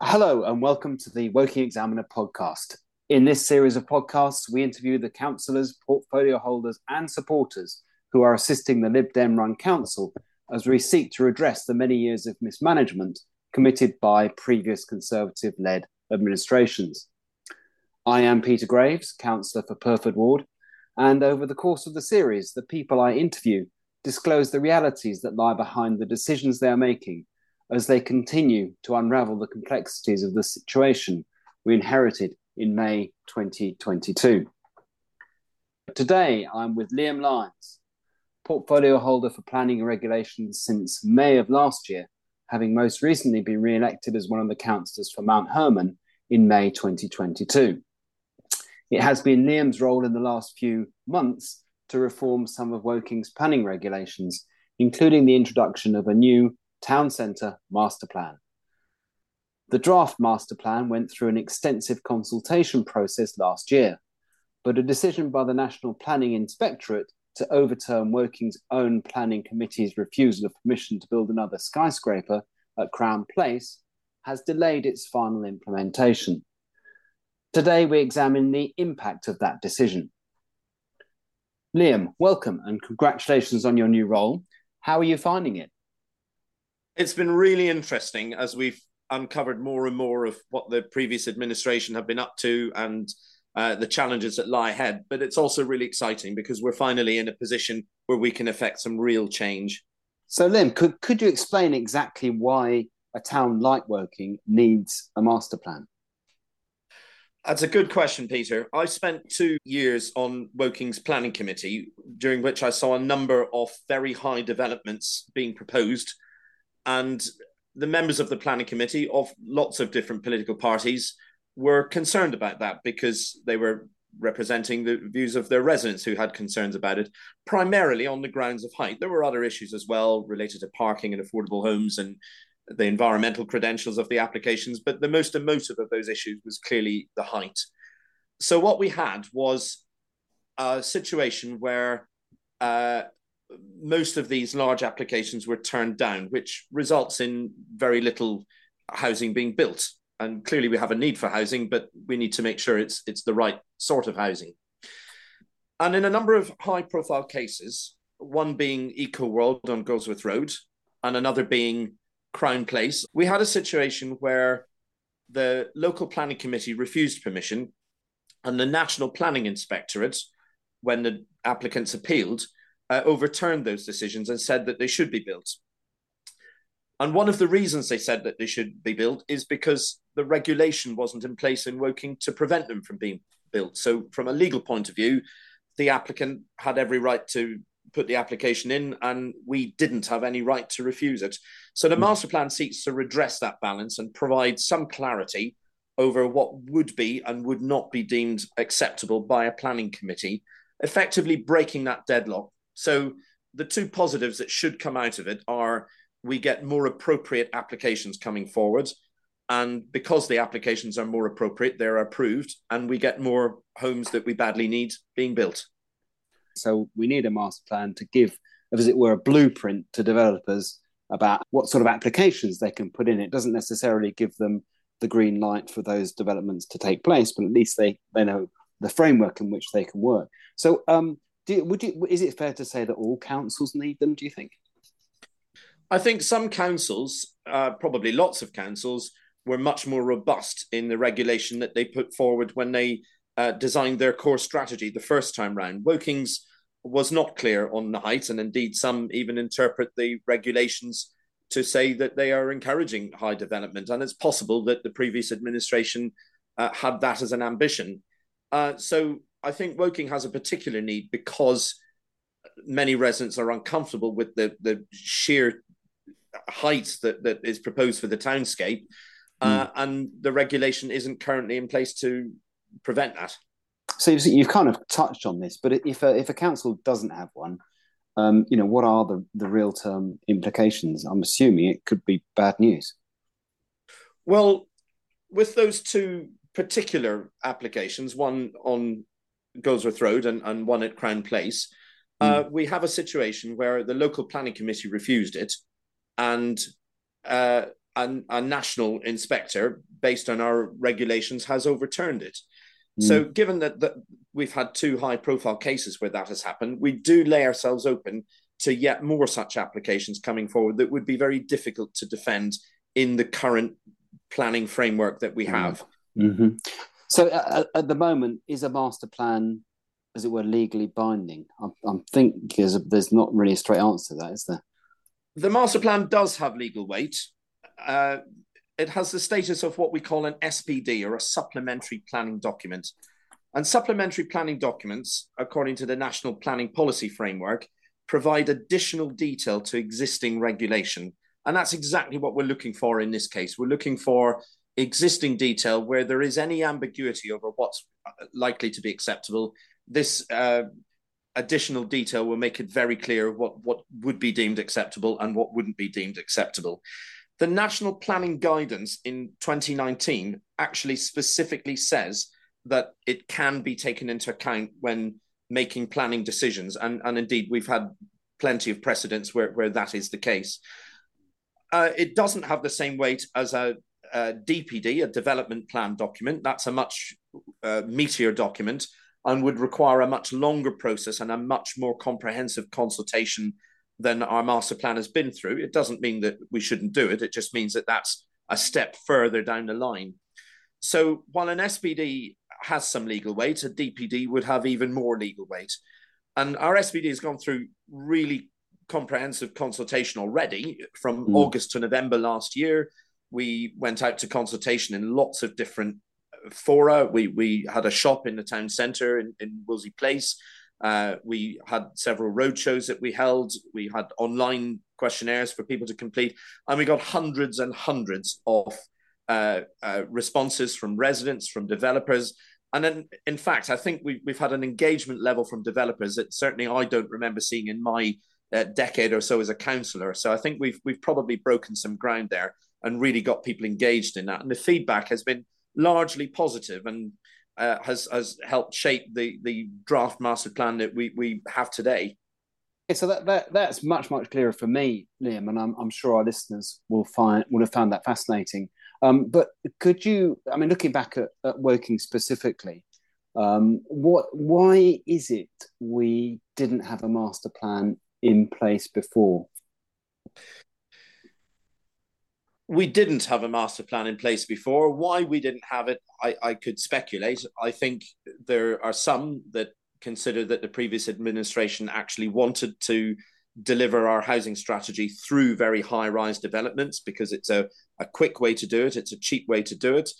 Hello, and welcome to the Woking Examiner podcast. In this series of podcasts, we interview the councillors, portfolio holders, and supporters who are assisting the Lib Dem run council as we seek to redress the many years of mismanagement committed by previous Conservative led administrations. I am Peter Graves, councillor for Pyrford Ward, and over the course of the series, the people I interview disclose the realities that lie behind the decisions they are making as they continue to unravel the complexities of the situation we inherited in May 2022. Today, I'm with Liam Lyons, portfolio holder for planning and regulations since May of last year, having most recently been re elected as one of the councillors for Mount Hermon in May 2022. It has been Liam's role in the last few months to reform some of Woking's planning regulations, including the introduction of a new town centre master plan. The draft master plan went through an extensive consultation process last year, but a decision by the National Planning Inspectorate to overturn Woking's own planning committee's refusal of permission to build another skyscraper at Crown Place has delayed its final implementation. Today, we examine the impact of that decision. Liam, welcome and congratulations on your new role. How are you finding it? It's been really interesting as we've uncovered more and more of what the previous administration have been up to and uh, the challenges that lie ahead. But it's also really exciting because we're finally in a position where we can affect some real change. So, Liam, could, could you explain exactly why a town like Woking needs a master plan? That's a good question, Peter. I spent two years on Woking's planning committee, during which I saw a number of very high developments being proposed and the members of the planning committee of lots of different political parties were concerned about that because they were representing the views of their residents who had concerns about it, primarily on the grounds of height. There were other issues as well related to parking and affordable homes and the environmental credentials of the applications, but the most emotive of those issues was clearly the height. So, what we had was a situation where uh, most of these large applications were turned down, which results in very little housing being built. And clearly, we have a need for housing, but we need to make sure it's it's the right sort of housing. And in a number of high-profile cases, one being Eco World on Goldsworth Road, and another being Crown Place, we had a situation where the local planning committee refused permission, and the National Planning Inspectorate, when the applicants appealed, uh, overturned those decisions and said that they should be built. And one of the reasons they said that they should be built is because the regulation wasn't in place in Woking to prevent them from being built. So, from a legal point of view, the applicant had every right to put the application in, and we didn't have any right to refuse it. So, the mm. master plan seeks to redress that balance and provide some clarity over what would be and would not be deemed acceptable by a planning committee, effectively breaking that deadlock so the two positives that should come out of it are we get more appropriate applications coming forward. And because the applications are more appropriate, they're approved, and we get more homes that we badly need being built. So we need a master plan to give, as it were, a blueprint to developers about what sort of applications they can put in. It doesn't necessarily give them the green light for those developments to take place, but at least they, they know the framework in which they can work. So, um, do, would you, is it fair to say that all councils need them? Do you think? I think some councils, uh, probably lots of councils, were much more robust in the regulation that they put forward when they uh, designed their core strategy the first time round. Woking's was not clear on the height, and indeed some even interpret the regulations to say that they are encouraging high development. And it's possible that the previous administration uh, had that as an ambition. Uh, so I think Woking has a particular need because many residents are uncomfortable with the the sheer height that, that is proposed for the townscape, uh, hmm. and the regulation isn't currently in place to prevent that. So you've kind of touched on this, but if a, if a council doesn't have one, um, you know, what are the, the real term implications? I'm assuming it could be bad news. Well, with those two particular applications, one on Goldsworth Road and, and one at Crown Place, Uh, we have a situation where the local planning committee refused it, and uh, a, a, national inspector, based on our regulations, has overturned it. Mm. So, given that, that we've had two high profile cases where that has happened, we do lay ourselves open to yet more such applications coming forward that would be very difficult to defend in the current planning framework that we have. Mm-hmm. So, uh, at the moment, is a master plan as it were, legally binding? I'm, I'm thinking there's, there's not really a straight answer to that, is there? The master plan does have legal weight. Uh, it has the status of what we call an SPD or a supplementary planning document. And supplementary planning documents, according to the National Planning Policy Framework, provide additional detail to existing regulation. And that's exactly what we're looking for in this case. We're looking for existing detail where there is any ambiguity over what's likely to be acceptable this uh, additional detail will make it very clear what, what would be deemed acceptable and what wouldn't be deemed acceptable. The National Planning Guidance in 2019 actually specifically says that it can be taken into account when making planning decisions. And, and indeed, we've had plenty of precedents where, where that is the case. Uh, it doesn't have the same weight as a, a, DPD, a development plan document. That's a much uh, meatier document and would require a much longer process and a much more comprehensive consultation than our master plan has been through. It doesn't mean that we shouldn't do it. It just means that that's a step further down the line. So while an SPD has some legal weight, a DPD would have even more legal weight. And our SPD has gone through really comprehensive consultation already from mm. August to November last year. We went out to consultation in lots of different fora. We we had a shop in the town centre in, in Wolsey Place. Uh, we had several roadshows that we held. We had online questionnaires for people to complete, and we got hundreds and hundreds of uh, uh, responses from residents, from developers. And then, in fact, I think we, we've had an engagement level from developers that certainly I don't remember seeing in my uh, decade or so as a councillor. So I think we've we've probably broken some ground there and really got people engaged in that. And the feedback has been largely positive and uh, has has helped shape the the draft master plan that we we have today. Yeah, so that, that that's much much clearer for me, Liam, and I'm I'm sure our listeners will find will have found that fascinating. Um, but could you, I mean, looking back at, at Woking specifically, um, what why is it we didn't have a master plan in place before? We didn't have a master plan in place before. Why we didn't have it, I, I could speculate. I think there are some that consider that the previous administration actually wanted to deliver our housing strategy through very high rise developments because it's a, a quick way to do it, it's a cheap way to do it.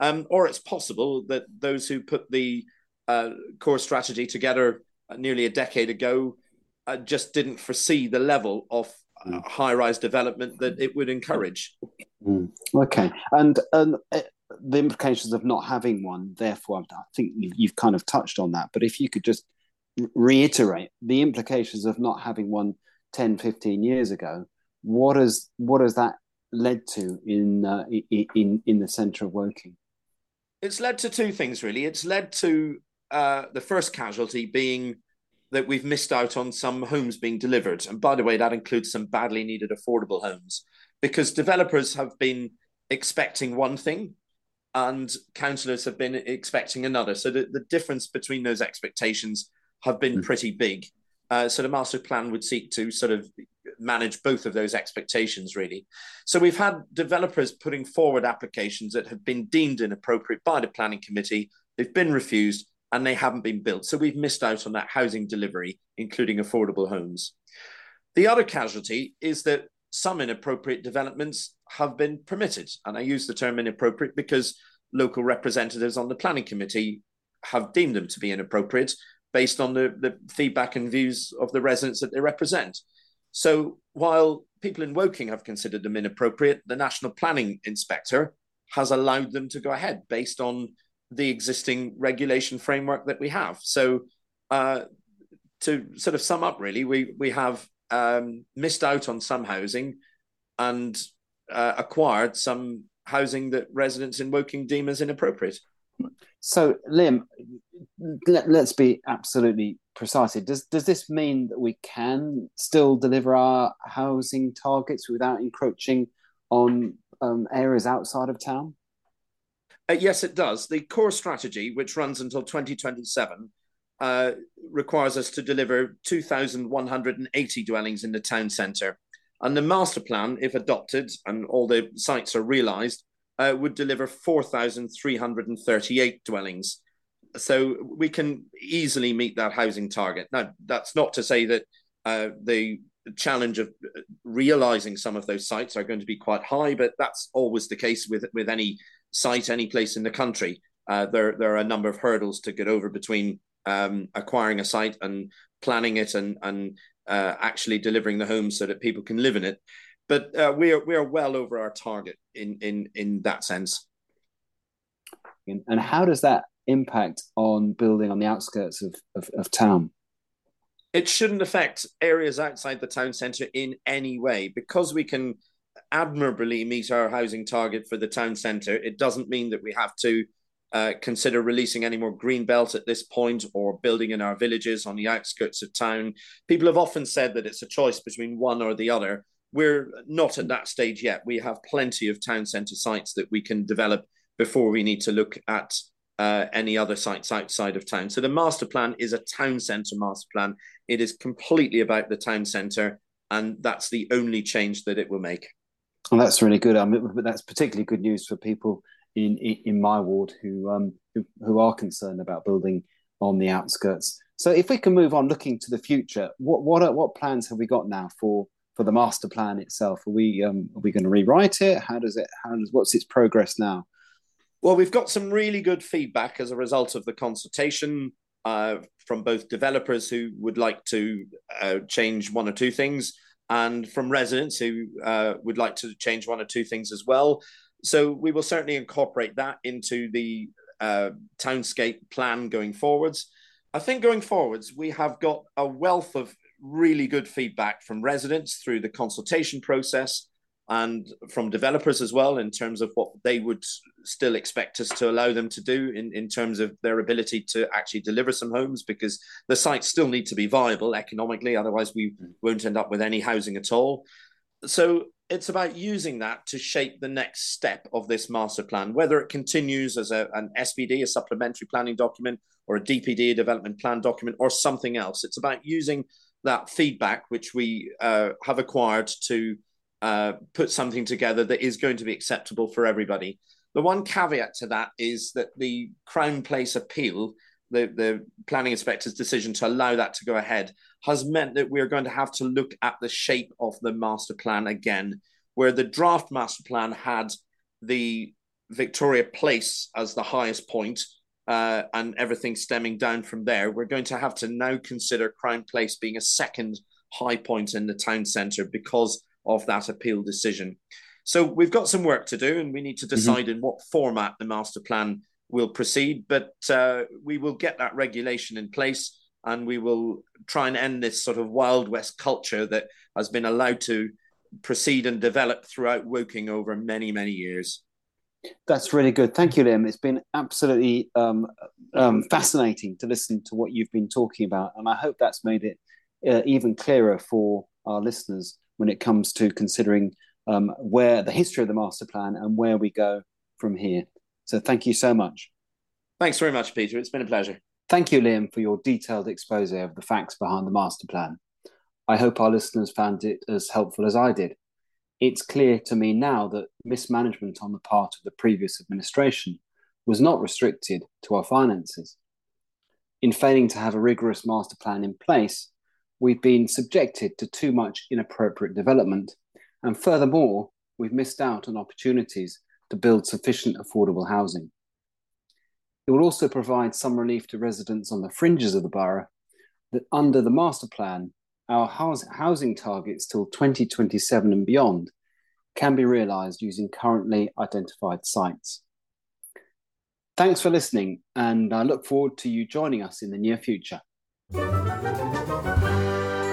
Um, or it's possible that those who put the uh, core strategy together nearly a decade ago uh, just didn't foresee the level of mm. high rise development that it would encourage. Mm. Okay, and and uh, the implications of not having one, therefore, I think you've kind of touched on that. But if you could just reiterate the implications of not having one 10, 15 years ago, what has what has that led to in uh, in in the centre of Woking? It's led to two things really. It's led to uh, the first casualty being that we've missed out on some homes being delivered. And by the way, that includes some badly needed affordable homes because developers have been expecting one thing and councillors have been expecting another. So the, the difference between those expectations have been mm. pretty big. Uh, so the master plan would seek to sort of manage both of those expectations, really. So we've had developers putting forward applications that have been deemed inappropriate by the planning committee. They've been refused and they haven't been built. So we've missed out on that housing delivery, including affordable homes. The other casualty is that some inappropriate developments have been permitted. And I use the term inappropriate because local representatives on the planning committee have deemed them to be inappropriate based on the, the feedback and views of the residents that they represent. So while people in Woking have considered them inappropriate, the National Planning Inspector has allowed them to go ahead based on the existing regulation framework that we have. So, uh, to sort of sum up, really, we we have um, missed out on some housing and uh, acquired some housing that residents in Woking deem as inappropriate. So, Liam, let, us be absolutely precise. Does does this mean that we can still deliver our housing targets without encroaching on um, areas outside of town? Uh, yes, it does. The core strategy, which runs until 2027, uh, requires us to deliver 2,180 dwellings in the town centre. And the master plan, if adopted and all the sites are realised, uh, would deliver 4,338 dwellings. So we can easily meet that housing target. Now, that's not to say that uh, the challenge of uh, realizing some of those sites are going to be quite high, but that's always the case with, with any site, any place in the country. Uh, there, there are a number of hurdles to get over between um, acquiring a site and planning it and, and uh, actually delivering the homes so that people can live in it. But uh, we are we are well over our target in in in that sense. And how does that impact on building on the outskirts of, of, of town? It shouldn't affect areas outside the town centre in any way because we can admirably meet our housing target for the town centre. It doesn't mean that we have to uh, consider releasing any more green belt at this point or building in our villages on the outskirts of town. People have often said that it's a choice between one or the other. We're not at that stage yet. We have plenty of town centre sites that we can develop before we need to look at uh, any other sites outside of town. So the master plan is a town centre master plan. It is completely about the town centre, and that's the only change that it will make. Well, that's really good. I mean, that's particularly good news for people in in my ward who um who, who are concerned about building on the outskirts. So if we can move on, looking to the future, what what are, what plans have we got now for for the master plan itself? Are we um, are we going to rewrite it? How does it? How does what's its progress now? Well, we've got some really good feedback as a result of the consultation uh, from both developers who would like to uh, change one or two things, and from residents who uh, would like to change one or two things as well. So we will certainly incorporate that into the uh, townscape plan going forwards. I think going forwards, we have got a wealth of really good feedback from residents through the consultation process and from developers as well in terms of what they would still expect us to allow them to do in, in terms of their ability to actually deliver some homes because the sites still need to be viable economically otherwise we won't end up with any housing at all so it's about using that to shape the next step of this master plan, whether it continues as a, an SPD, a supplementary planning document, or a DPD, a development plan document, or something else. It's about using that feedback, which we uh, have acquired, to uh, put something together that is going to be acceptable for everybody. The one caveat to that is that the Crown Place appeal, the, the planning inspector's decision to allow that to go ahead, has meant that we're going to have to look at the shape of the master plan again, where the draft master plan had the Victoria Place as the highest point, uh, and everything stemming down from there. We're going to have to now consider Crown Place being a second high point in the town centre because of that appeal decision. So we've got some work to do, and we need to mm-hmm. decide mm-hmm. in what format the master plan will proceed. But uh, we will get that regulation in place and we will try and end this sort of Wild West culture that has been allowed to proceed and develop throughout Woking over many, many years. That's really good. Thank you, Liam. It's been absolutely um, um, fascinating to listen to what you've been talking about. And I hope that's made it uh, even clearer for our listeners when it comes to considering um, where the history of the master plan and where we go from here. So thank you so much. Thanks very much, Peter. It's been a pleasure. Thank you, Liam, for your detailed expose of the facts behind the master plan. I hope our listeners found it as helpful as I did. It's clear to me now that mismanagement on the part of the previous administration was not restricted to our finances. In failing to have a rigorous master plan in place, we've been subjected to too much inappropriate development, and furthermore, we've missed out on opportunities to build sufficient affordable housing. It will also provide some relief to residents on the fringes of the borough that under the master plan, our housing targets till 2027 and beyond can be realised using currently identified sites. Thanks for listening, and I look forward to you joining us in the near future. thank